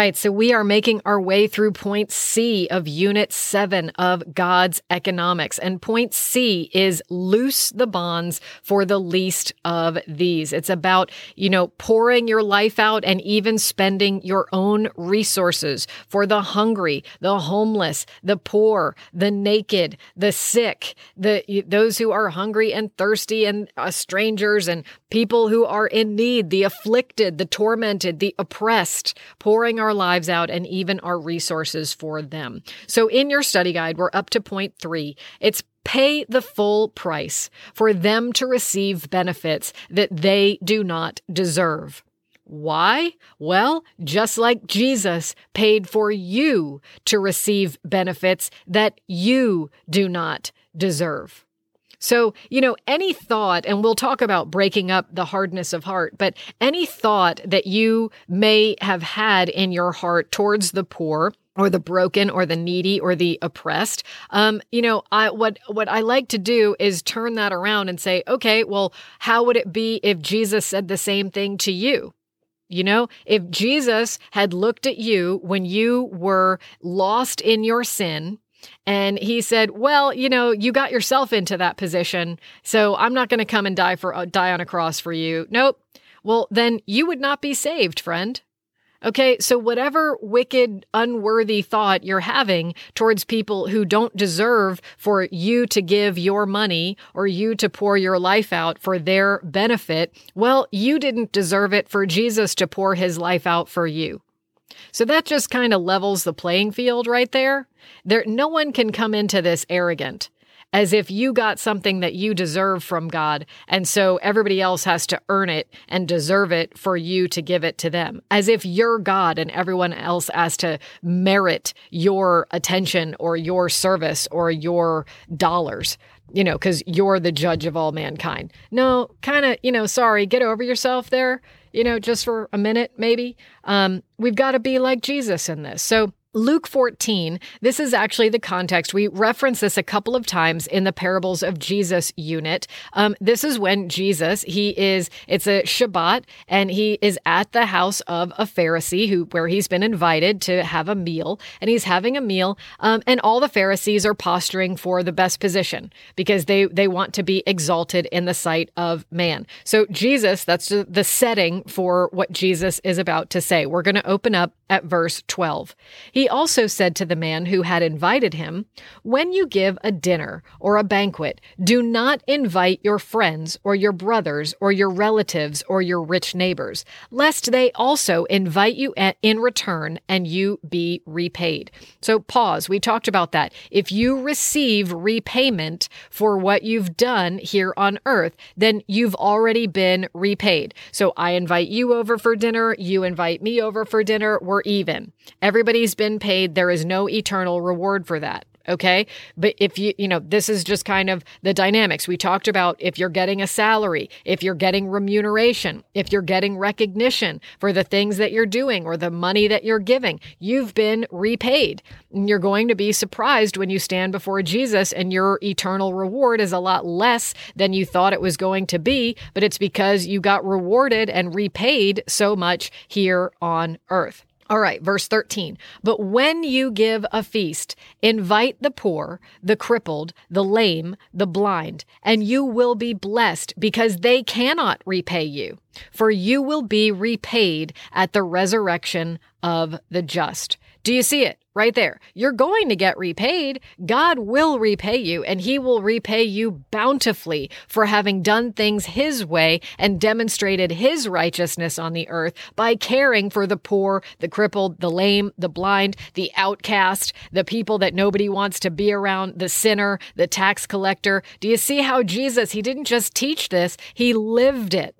Right, so we are making our way through point C of unit seven of God's economics. And point C is loose the bonds for the least of these. It's about, you know, pouring your life out and even spending your own resources for the hungry, the homeless, the poor, the naked, the sick, the those who are hungry and thirsty and uh, strangers and people who are in need, the afflicted, the tormented, the oppressed, pouring our lives out and even our resources for them. So in your study guide, we're up to point three. It's pay the full price for them to receive benefits that they do not deserve. Why? Well, just like Jesus paid for you to receive benefits that you do not deserve. So, you know, any thought, and we'll talk about breaking up the hardness of heart, but any thought that you may have had in your heart towards the poor, or the broken or the needy or the oppressed um, you know i what what i like to do is turn that around and say okay well how would it be if jesus said the same thing to you? You know, if Jesus had looked at you when you were lost in your sin and he said, "Well, you know, you got yourself into that position, so I'm not going to come and die for uh, die on a cross for you." Nope. Well, then you would not be saved, friend. Okay, so whatever wicked, unworthy thought you're having towards people who don't deserve for you to give your money or you to pour your life out for their benefit, well, you didn't deserve it for Jesus to pour his life out for you. So that just kind of levels the playing field right there. There no one can come into this arrogant as if you got something that you deserve from God and so everybody else has to earn it and deserve it for you to give it to them. As if you're God and everyone else has to merit your attention or your service or your dollars you know, because you're the judge of all mankind. No, kind of, you know, sorry, get over yourself there you know, just for a minute, maybe. Um, we've got to be like Jesus in this. So Luke 14, this is actually the context. We reference this a couple of times in the parables of Jesus unit. Um, this is when Jesus, he is, it's a Shabbat, and he is at the house of a Pharisee who, where he's been invited to have a meal, and he's having a meal, um, and all the Pharisees are posturing for the best position because they, they want to be exalted in the sight of man. So Jesus, that's the setting for what Jesus is about to say. We're going to open up at verse 12. He also said to the man who had invited him, When you give a dinner or a banquet, do not invite your friends or your brothers or your relatives or your rich neighbors, lest they also invite you in return and you be repaid. So pause. We talked about that. If you receive repayment for what you've done here on earth, then you've already been repaid. So I invite you over for dinner. You invite me over for dinner. We're even. Everybody's been paid. There is no eternal reward for that. Okay. But if you, you know, this is just kind of the dynamics. We talked about if you're getting a salary, if you're getting remuneration, if you're getting recognition for the things that you're doing or the money that you're giving, you've been repaid. And you're going to be surprised when you stand before Jesus and your eternal reward is a lot less than you thought it was going to be. But it's because you got rewarded and repaid so much here on earth. All right, verse 13. But when you give a feast, invite the poor, the crippled, the lame, the blind, and you will be blessed because they cannot repay you, for you will be repaid at the resurrection of the just. Do you see it? right there. You're going to get repaid. God will repay you, and He will repay you bountifully for having done things His way and demonstrated His righteousness on the earth by caring for the poor, the crippled, the lame, the blind, the outcast, the people that nobody wants to be around, the sinner, the tax collector. Do you see how Jesus, He didn't just teach this, He lived it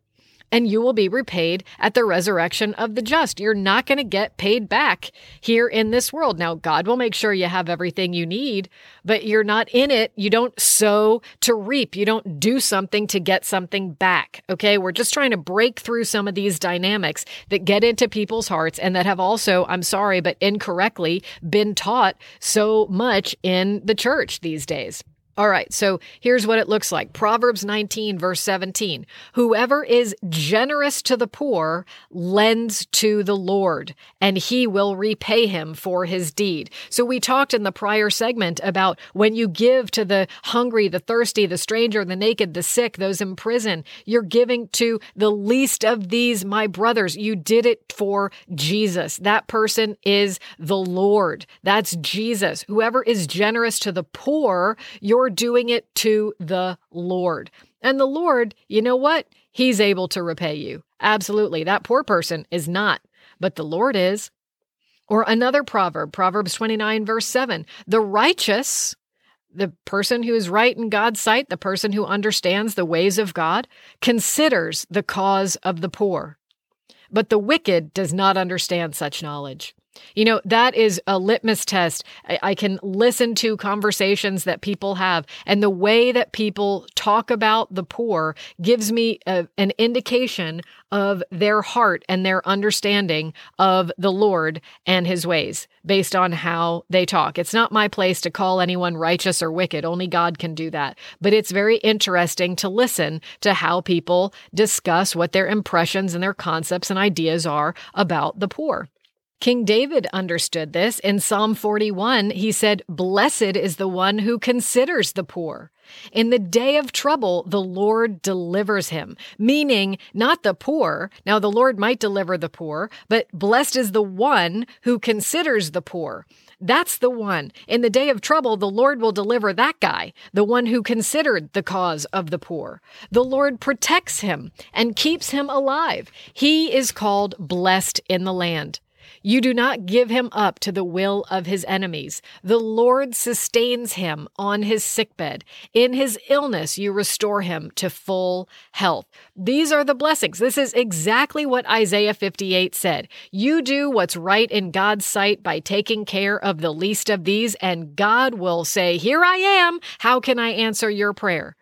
and you will be repaid at the resurrection of the just. You're not going to get paid back here in this world. Now, God will make sure you have everything you need, but you're not in it. You don't sow to reap. You don't do something to get something back. Okay. We're just trying to break through some of these dynamics that get into people's hearts and that have also, I'm sorry, but incorrectly been taught so much in the church these days. All right, so here's what it looks like Proverbs 19, verse 17. Whoever is generous to the poor lends to the Lord, and he will repay him for his deed. So we talked in the prior segment about when you give to the hungry, the thirsty, the stranger, the naked, the sick, those in prison, you're giving to the least of these, my brothers. You did it for Jesus. That person is the Lord. That's Jesus. Whoever is generous to the poor, you're doing it to the Lord. And the Lord, you know what? He's able to repay you. Absolutely. That poor person is not, but the Lord is. Or another proverb, Proverbs 29, verse 7 the righteous, the person who is right in God's sight, the person who understands the ways of God, considers the cause of the poor. But the wicked does not understand such knowledge. You know, that is a litmus test. I, I, can listen to conversations that people have, and the way that people talk about the poor gives me a, an indication of their heart and their understanding of the Lord and his ways based on how they talk. It's not my place to call anyone righteous or wicked. Only God can do that. But it's very interesting to listen to how people discuss what their impressions and their concepts and ideas are about the poor. King David understood this. In Psalm 41, he said, Blessed is the one who considers the poor. In the day of trouble, the Lord delivers him, meaning not the poor. Now, the Lord might deliver the poor, but blessed is the one who considers the poor. That's the one. In the day of trouble, the Lord will deliver that guy, the one who considered the cause of the poor. The Lord protects him and keeps him alive. He is called blessed in the land. You do not give him up to the will of his enemies. The Lord sustains him on his sickbed. In his illness, you restore him to full health. These are the blessings. This is exactly what Isaiah 58 said. You do what's right in God's sight by taking care of the least of these, and God will say, Here I am. How can I answer your prayer?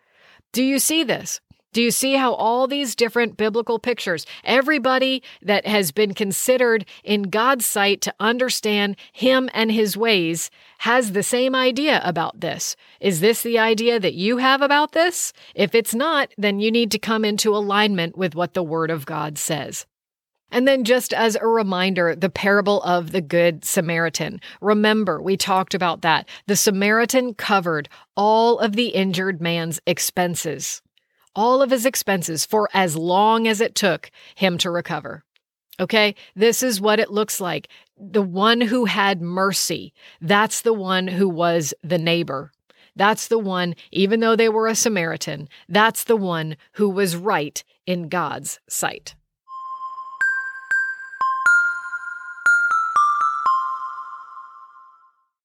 Do you see this? Do you see how all these different biblical pictures, everybody that has been considered in God's sight to understand Him and His ways has the same idea about this? Is this the idea that you have about this? If it's not, then you need to come into alignment with what the Word of God says. And then, just as a reminder, the parable of the Good Samaritan. Remember, we talked about that. The Samaritan covered all of the injured man's expenses all of his expenses for as long as it took him to recover. Okay, this is what it looks like. The one who had mercy, that's the one who was the neighbor. That's the one, even though they were a Samaritan, that's the one who was right in God's sight.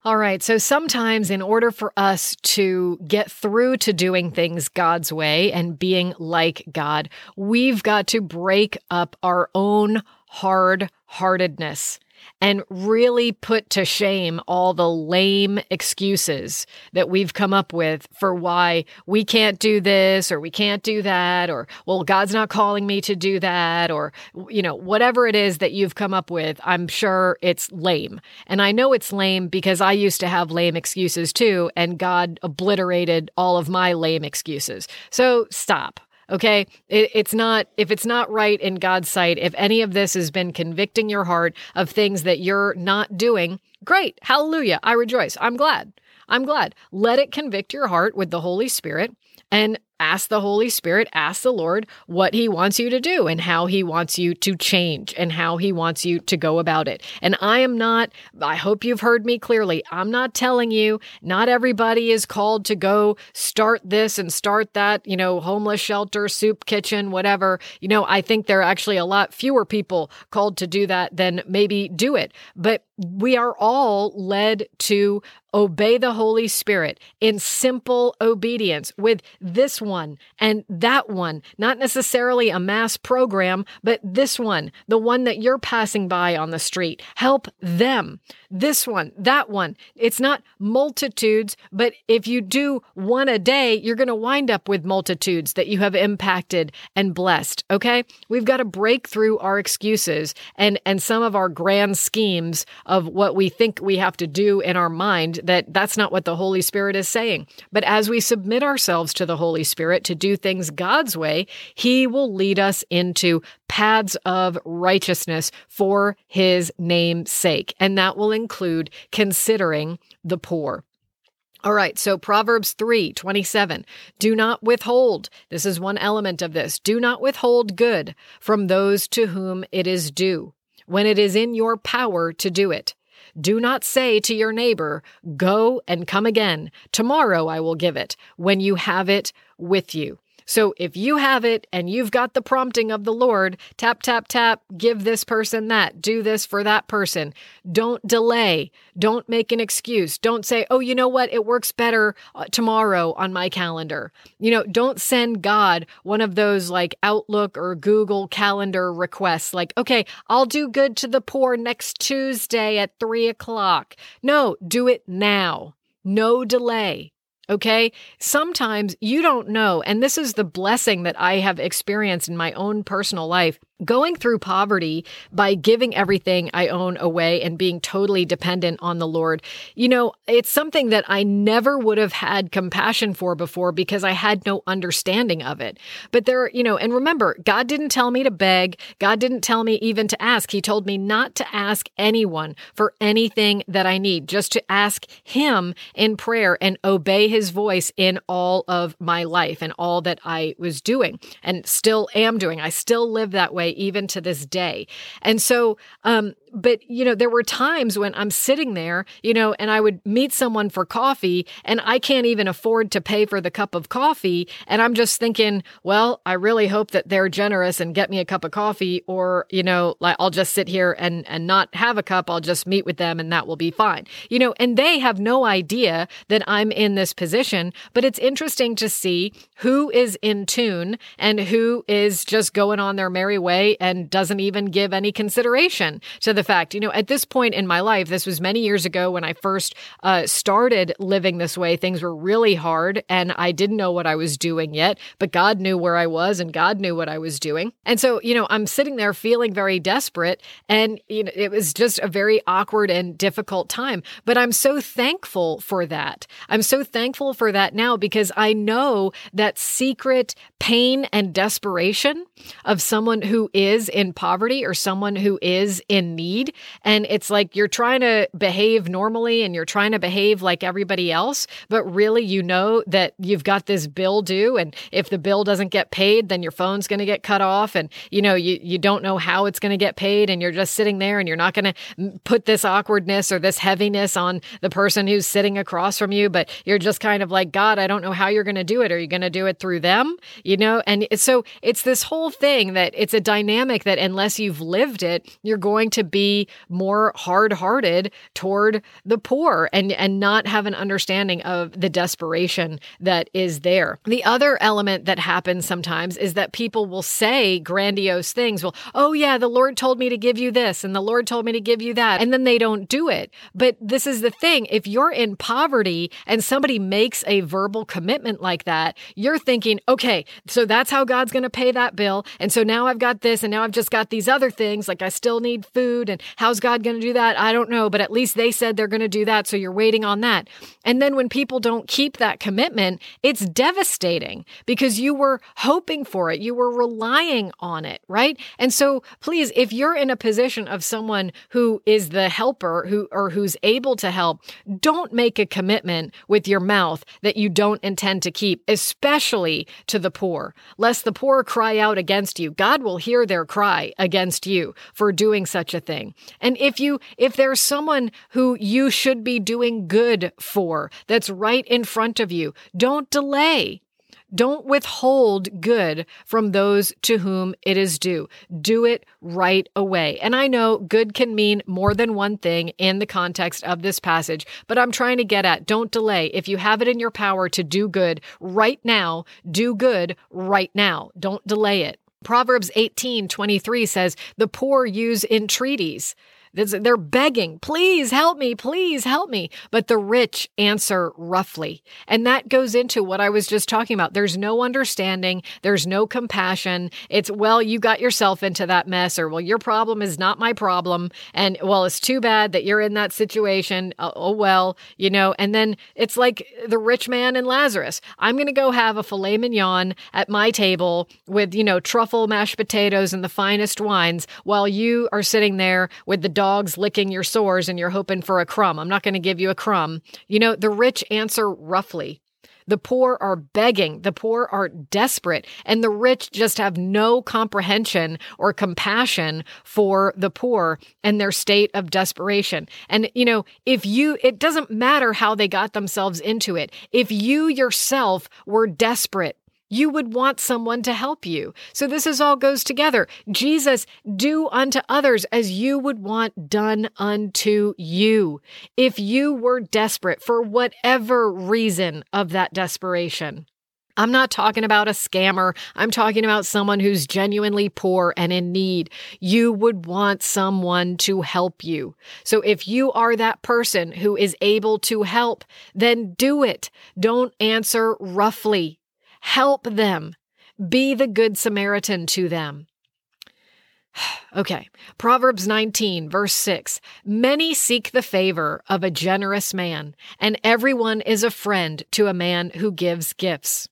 All right. So sometimes, in order for us to get through to doing things God's way and being like God, we've got to break up our own hard heartedness and really put to shame all the lame excuses that we've come up with for why we can't do this or we can't do that or, well, God's not calling me to do that or, you know, whatever it is that you've come up with, I'm sure it's lame. And I know it's lame because I used to have lame excuses too, and God obliterated all of my lame excuses. So stop. Okay. It, it's not, if it's not right in God's sight, if any of this has been convicting your heart of things that you're not doing, great. Hallelujah. I rejoice. I'm glad. I'm glad. Let it convict your heart with the Holy Spirit and ask the Holy Spirit, ask the Lord what He wants you to do and how He wants you to change and how He wants you to go about it. And I am not, I hope you've heard me clearly. I'm not telling you, not everybody is called to go start this and start that, you know, homeless shelter, soup kitchen, whatever. You know, I think there are actually a lot fewer people called to do that than maybe do it. But we are all led to obey the Holy Spirit in simple obedience with this one and that one, not necessarily a mass program, but this one, the one that you're passing by on the street. Help them. This one, that one. It's not multitudes, but if you do one a day, you're going to wind up with multitudes that you have impacted and blessed. Okay. We've got to break through our excuses and, and some of our grand schemes of what we think we have to do in our mind that that's not what the Holy Spirit is saying. But as we submit ourselves to the Holy Spirit to do things God's way, He will lead us into paths of righteousness for His name's sake. And that will include considering the poor. All right, so Proverbs 3 27. Do not withhold. This is one element of this. Do not withhold good from those to whom it is due, when it is in your power to do it. Do not say to your neighbor, Go and come again. Tomorrow I will give it, when you have it with you. So if you have it and you've got the prompting of the Lord, tap, tap, tap, give this person that, do this for that person. Don't delay. Don't make an excuse. Don't say, oh, you know what? It works better uh, tomorrow on my calendar. You know, don't send God one of those like Outlook or Google calendar requests like, okay, I'll do good to the poor next Tuesday at three o'clock. No, do it now. No delay. Okay. Sometimes you don't know. And this is the blessing that I have experienced in my own personal life going through poverty by giving everything I own away and being totally dependent on the Lord, you know, it's something that I never would have had compassion for before because I had no understanding of it. But there, you know, and remember, God didn't tell me to beg. God didn't tell me even to ask. He told me not to ask anyone for anything that I need, just to ask Him in prayer and obey His voice in all of my life and all that I was doing and still am doing. I still live that way even to this day. And so, um, but you know, there were times when I'm sitting there, you know, and I would meet someone for coffee and I can't even afford to pay for the cup of coffee. And I'm just thinking, well, I really hope that they're generous and get me a cup of coffee or, you know, like I'll just sit here and, and not have a cup. I'll just meet with them and that will be fine. You know, and they have no idea that I'm in this position, but it's interesting to see who is in tune and who is just going on their merry way and doesn't even give any consideration to the fact, you know, at this point in my life, this was many years ago when I first uh, started living this way. Things were really hard and I didn't know what I was doing yet, but God knew where I was and God knew what I was doing. And so, you know, I'm sitting there feeling very desperate and you know, it was just a very awkward and difficult time. But I'm so thankful for that. I'm so thankful for that now because I know that secret pain and desperation of someone who is in poverty or someone who is in need. And it's like you're trying to behave normally and you're trying to behave like everybody else, but really you know that you've got this bill due. And if the bill doesn't get paid, then your phone's going to get cut off. And, you know, you, you don't know how it's going to get paid. And you're just sitting there and you're not going to put this awkwardness or this heaviness on the person who's sitting across from you, but you're just kind of like, God, I don't know how you're going to do it. Are you going to do it through them? You know, and so it's this whole thing that it's a dynamic that unless you've lived it, you're going to be more hard-hearted toward the poor and and not have an understanding of the desperation that is there. The other element that happens sometimes is that people will say grandiose things. Well, oh yeah, the Lord told me to give you this and the Lord told me to give you that. And then they don't do it. But this is the thing. If you're in poverty and somebody makes a verbal commitment like that, you're thinking, okay, so that's how God's going to pay that bill. And so now I've got this and now I've just got these other things. Like I still need food. And how's God going to do that? I don't know. But at least they said they're going to do that. So you're waiting on that. And then when people don't keep that commitment, it's devastating because you were hoping for it. You were relying on it. Right. And so please, if you're in a position of someone who is the helper who, or who's able to help, don't make a commitment with your mouth that you don't intend to keep, especially to the poor, lest the poor cry out against you. God will hear their cry against you for doing such a thing. And if you, if there's someone who you should be doing good for that's right in front of you, don't delay. Don't withhold good from those to whom it is due. Do it right away. And I know good can mean more than one thing in the context of this passage, but I'm trying to get at don't delay. If you have it in your power to do good right now, do good right now. Don't delay it. Proverbs 18 23 says, The poor use entreaties They're begging, please help me, please help me. But the rich answer roughly. And that goes into what I was just talking about. There's no understanding, there's no compassion. It's, well, you got yourself into that mess, or, well, your problem is not my problem. And, well, it's too bad that you're in that situation. Oh, oh well, you know. And then it's like the rich man and Lazarus. I'm going to go have a filet mignon at my table with, you know, truffle mashed potatoes and the finest wines while you are sitting there with the dogs licking your sores and you're hoping for a crumb. I'm not going to give you a crumb. You know, the rich answer roughly. The poor are begging. The poor are desperate. And the rich just have no comprehension or compassion for the poor and their state of desperation. And, you know, if you, it doesn't matter how they got themselves into it. If you yourself were desperate, you would want someone to help you. So this is all goes together. Jesus, do unto others as you would want done unto you. If you were desperate for whatever reason of that desperation, I'm not talking about a scammer. I'm talking about someone who's genuinely poor and in need. You would want someone to help you. So if you are that person who is able to help, then do it. Don't answer roughly. Help them. Be the good Samaritan to them. Okay, Proverbs 19, verse 6. Many seek the favor of a generous man, and everyone is a friend to a man who gives gifts.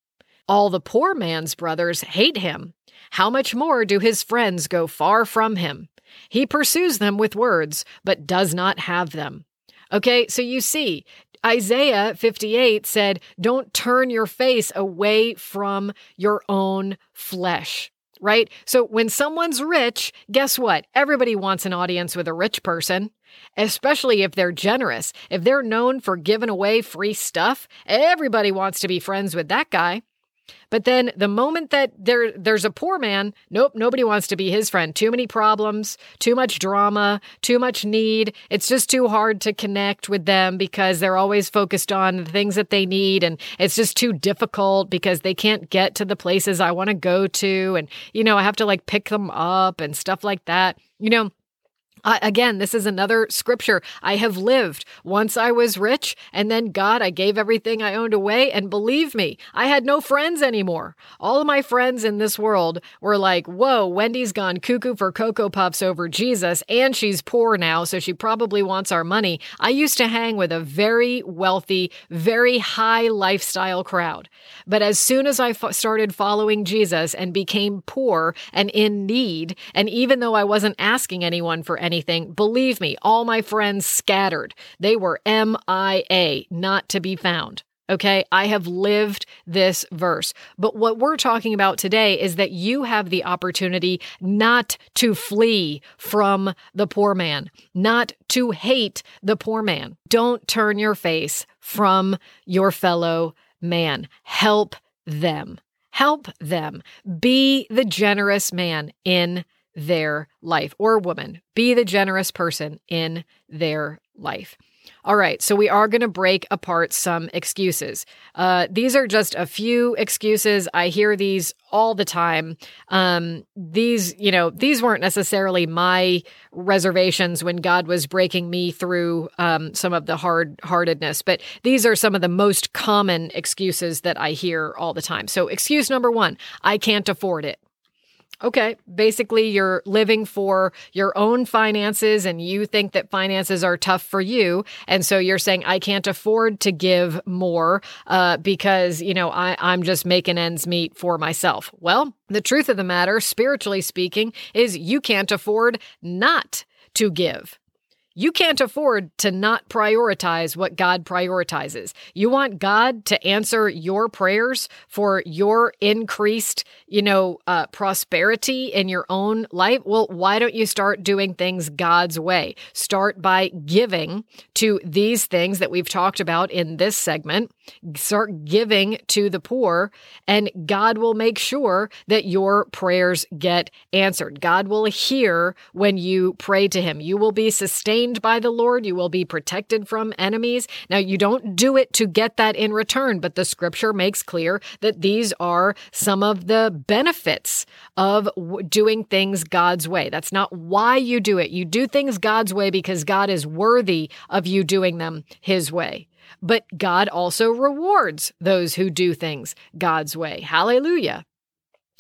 All the poor man's brothers hate him. How much more do his friends go far from him? He pursues them with words, but does not have them. Okay, so you see, Isaiah 58 said, Don't turn your face away from your own flesh right? So when someone's rich, guess what? Everybody wants an audience with a rich person, especially if they're generous. If they're known for giving away free stuff, everybody wants to be friends with that guy. But then the moment that there there's a poor man, nope, nobody wants to be his friend. Too many problems, too much drama, too much need. It's just too hard to connect with them because they're always focused on the things that they need and it's just too difficult because they can't get to the places I want to go to and you know, I have to like pick them up and stuff like that. You know, again, this is another scripture. I have lived. Once I was rich, and then God, I gave everything I owned away. And believe me, I had no friends anymore. All of my friends in this world were like, whoa, Wendy's gone cuckoo for Cocoa Puffs over Jesus, and she's poor now, so she probably wants our money. I used to hang with a very wealthy, very high lifestyle crowd. But as soon as I f- started following Jesus and became poor and in need, and even though I wasn't asking anyone for anything, anything. Believe me, all my friends scattered. They were MIA, not to be found. Okay, I have lived this verse. But what we're talking about today is that you have the opportunity not to flee from the poor man, not to hate the poor man. Don't turn your face from your fellow man. Help them. Help them. Be the generous man in their life or woman. Be the generous person in their life. All right, so we are going to break apart some excuses. Uh, these are just a few excuses. I hear these all the time. Um, these, you know, these weren't necessarily my reservations when God was breaking me through um, some of the hard heartedness, but these are some of the most common excuses that I hear all the time. So, excuse number one I can't afford it. Okay. Basically, you're living for your own finances and you think that finances are tough for you. And so you're saying, I can't afford to give more uh, because, you know, I, I'm just making ends meet for myself. Well, the truth of the matter, spiritually speaking, is you can't afford not to give. You can't afford to not prioritize what God prioritizes. You want God to answer your prayers for your increased, you know, uh, prosperity in your own life. Well, why don't you start doing things God's way? Start by giving to these things that we've talked about in this segment Start giving to the poor, and God will make sure that your prayers get answered. God will hear when you pray to Him. You will be sustained by the Lord. You will be protected from enemies. Now, you don't do it to get that in return, but the scripture makes clear that these are some of the benefits of doing things God's way. That's not why you do it. You do things God's way because God is worthy of you doing them His way. But God also rewards those who do things God's way. Hallelujah.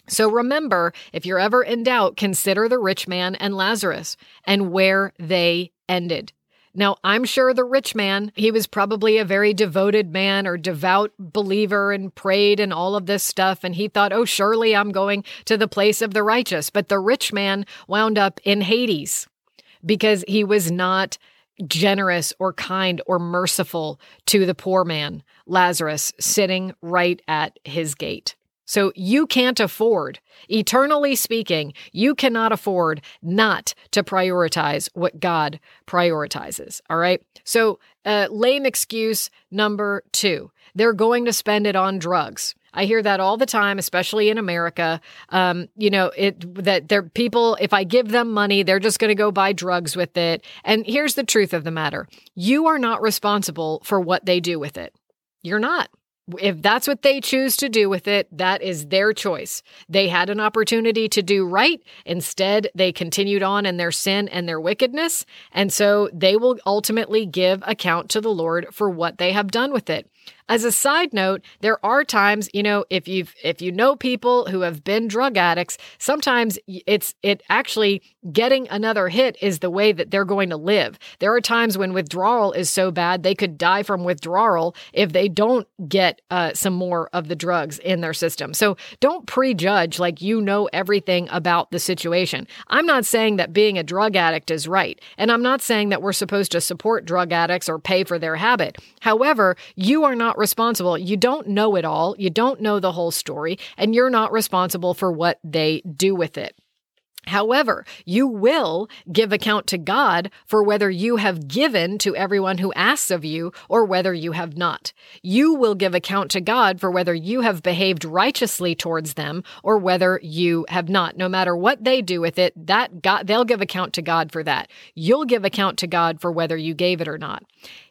So remember, if you're ever in doubt, consider the rich man and Lazarus and where they ended. Now, I'm sure the rich man, he was probably a very devoted man or devout believer and prayed and all of this stuff. And he thought, oh, surely I'm going to the place of the righteous. But the rich man wound up in Hades because he was not generous or kind or merciful to the poor man, Lazarus, sitting right at his gate. So you can't afford, eternally speaking, you cannot afford not to prioritize what God prioritizes. All right. So, uh, lame excuse number two they're going to spend it on drugs. I hear that all the time, especially in America. Um, you know, it that there people, if I give them money, they're just going to go buy drugs with it. And here's the truth of the matter: you are not responsible for what they do with it. You're not. If that's what they choose to do with it, that is their choice. They had an opportunity to do right. Instead, they continued on in their sin and their wickedness. And so they will ultimately give account to the Lord for what they have done with it. As a side note, there are times, you know, if you've if you know people who have been drug addicts, sometimes it's it actually getting another hit is the way that they're going to live. There are times when withdrawal is so bad they could die from withdrawal if they don't get uh, some more of the drugs in their system. So don't prejudge like you know everything about the situation. I'm not saying that being a drug addict is right, and I'm not saying that we're supposed to support drug addicts or pay for their habit. However, you are not responsible. You don't know it all. You don't know the whole story, and you're not responsible for what they do with it. However, you will give account to God for whether you have given to everyone who asks of you or whether you have not. You will give account to God for whether you have behaved righteously towards them or whether you have not. No matter what they do with it, that God, they'll give account to God for that. You'll give account to God for whether you gave it or not.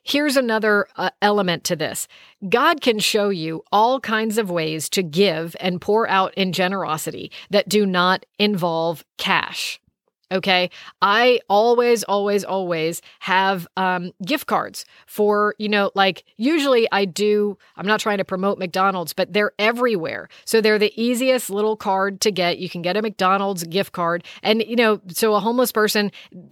Here's another uh, element to this God can show you all kinds of ways to give and pour out in generosity that do not involve cash. Okay. I always, always, always have um, gift cards for, you know, like usually I do, I'm not trying to promote McDonald's, but they're everywhere. So they're the easiest little card to get. You can get a McDonald's gift card. And, you know, so a homeless person,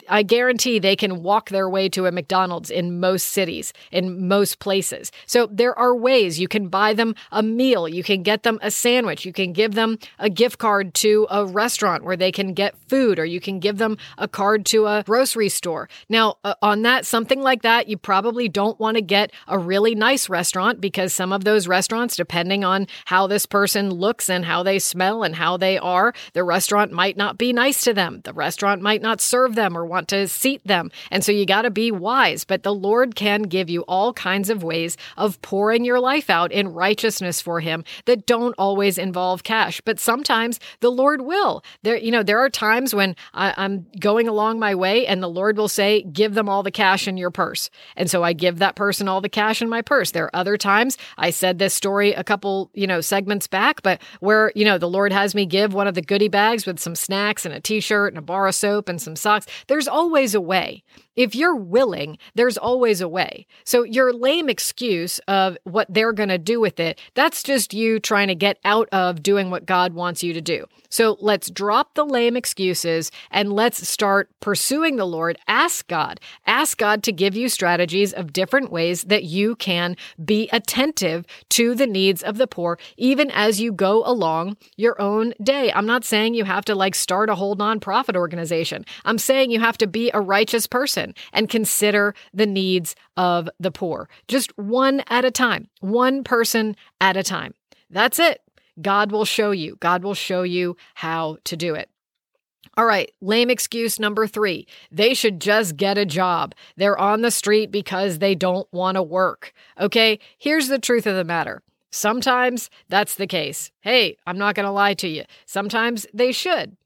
I guarantee they can walk their way to a McDonald's in most cities, in most places. So there are ways you can buy them a meal, you can get them a sandwich, you can give them a gift card to a restaurant where they can get food, or you can give them a card to a grocery store. Now, uh, on that, something like that, you probably don't want to get a really nice restaurant because some of those restaurants, depending on how this person looks and how they smell and how they are, the restaurant might not be nice to them. The restaurant might not serve them or want to seat them. And so you got to be wise. But the Lord can give you all kinds of ways of pouring your life out in righteousness for Him that don't always involve cash. But sometimes the Lord will. There, you know, there are times when I, I'm going along my way and the Lord will say, give them all the cash in your purse. And so I give that person all the cash in my purse. There are other times I said this story a couple, you know, segments back, but where, you know, the Lord has me give one of the goodie bags with some snacks and a t-shirt and a bar of soap and some socks. There's always a way. If you're willing, there's always a way. So your lame excuse of what they're going to do with it, that's just you trying to get out of doing what God wants you to do. So let's drop the lame excuses and let's start pursuing the Lord. Ask God. Ask God to give you strategies of different ways that you can be attentive to the needs of the poor, even as you go along your own day. I'm not saying you have to like start a whole nonprofit organization. I'm saying you have to be a righteous person and consider the needs of the poor. Just one at a time, one person at a time. That's it. God will show you. God will show you how to do it. All right, lame excuse number three. They should just get a job. They're on the street because they don't want to work. Okay, here's the truth of the matter. Sometimes that's the case. Hey, I'm not going to lie to you. Sometimes they should.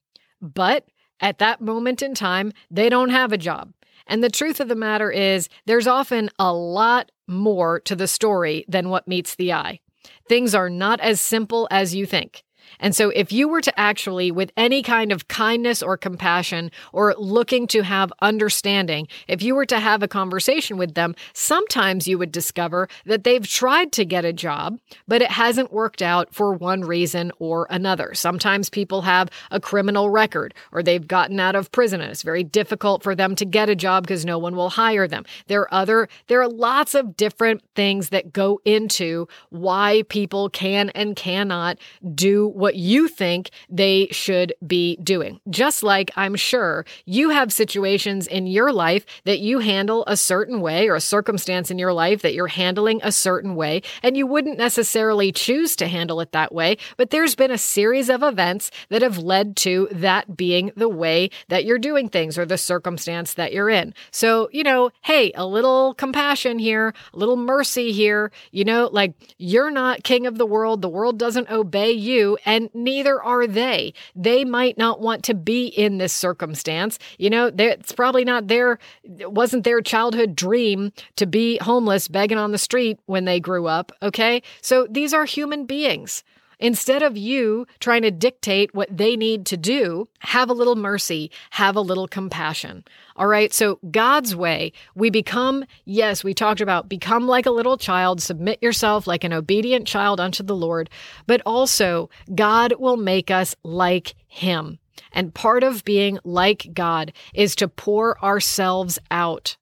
But at that moment in time, they don't have a job. And the truth of the matter is, there's often a lot more to the story than what meets the eye. Things are not as simple as you think. And so, if you were to actually, with any kind of kindness or compassion or looking to have understanding, if you were to have a conversation with them, sometimes you would discover that they've tried to get a job, but it hasn't worked out for one reason or another. Sometimes people have a criminal record or they've gotten out of prison and it's very difficult for them to get a job because no one will hire them. There are other, there are lots of different things that go into why people can and cannot do what you think they should be doing. Just like I'm sure you have situations in your life that you handle a certain way or a circumstance in your life that you're handling a certain way, and you wouldn't necessarily choose to handle it that way, but there's been a series of events that have led to that being the way that you're doing things or the circumstance that you're in. So, you know, hey, a little compassion here, a little mercy here, you know, like you're not king of the world, the world doesn't obey you, and neither are they. They might not want to be in this circumstance. You know, it's probably not their, wasn't their childhood dream to be homeless, begging on the street when they grew up. Okay. So these are human beings. Instead of you trying to dictate what they need to do, have a little mercy, have a little compassion. All right. So, God's way, we become, yes, we talked about become like a little child, submit yourself like an obedient child unto the Lord, but also God will make us like Him. And part of being like God is to pour ourselves out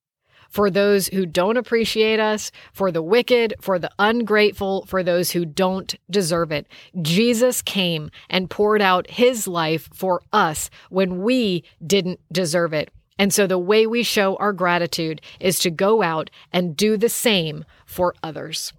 for those who don't appreciate us, for the wicked, for the ungrateful, for those who don't deserve it. Jesus came and poured out his life for us when we didn't deserve it. And so the way we show our gratitude is to go out and do the same for others.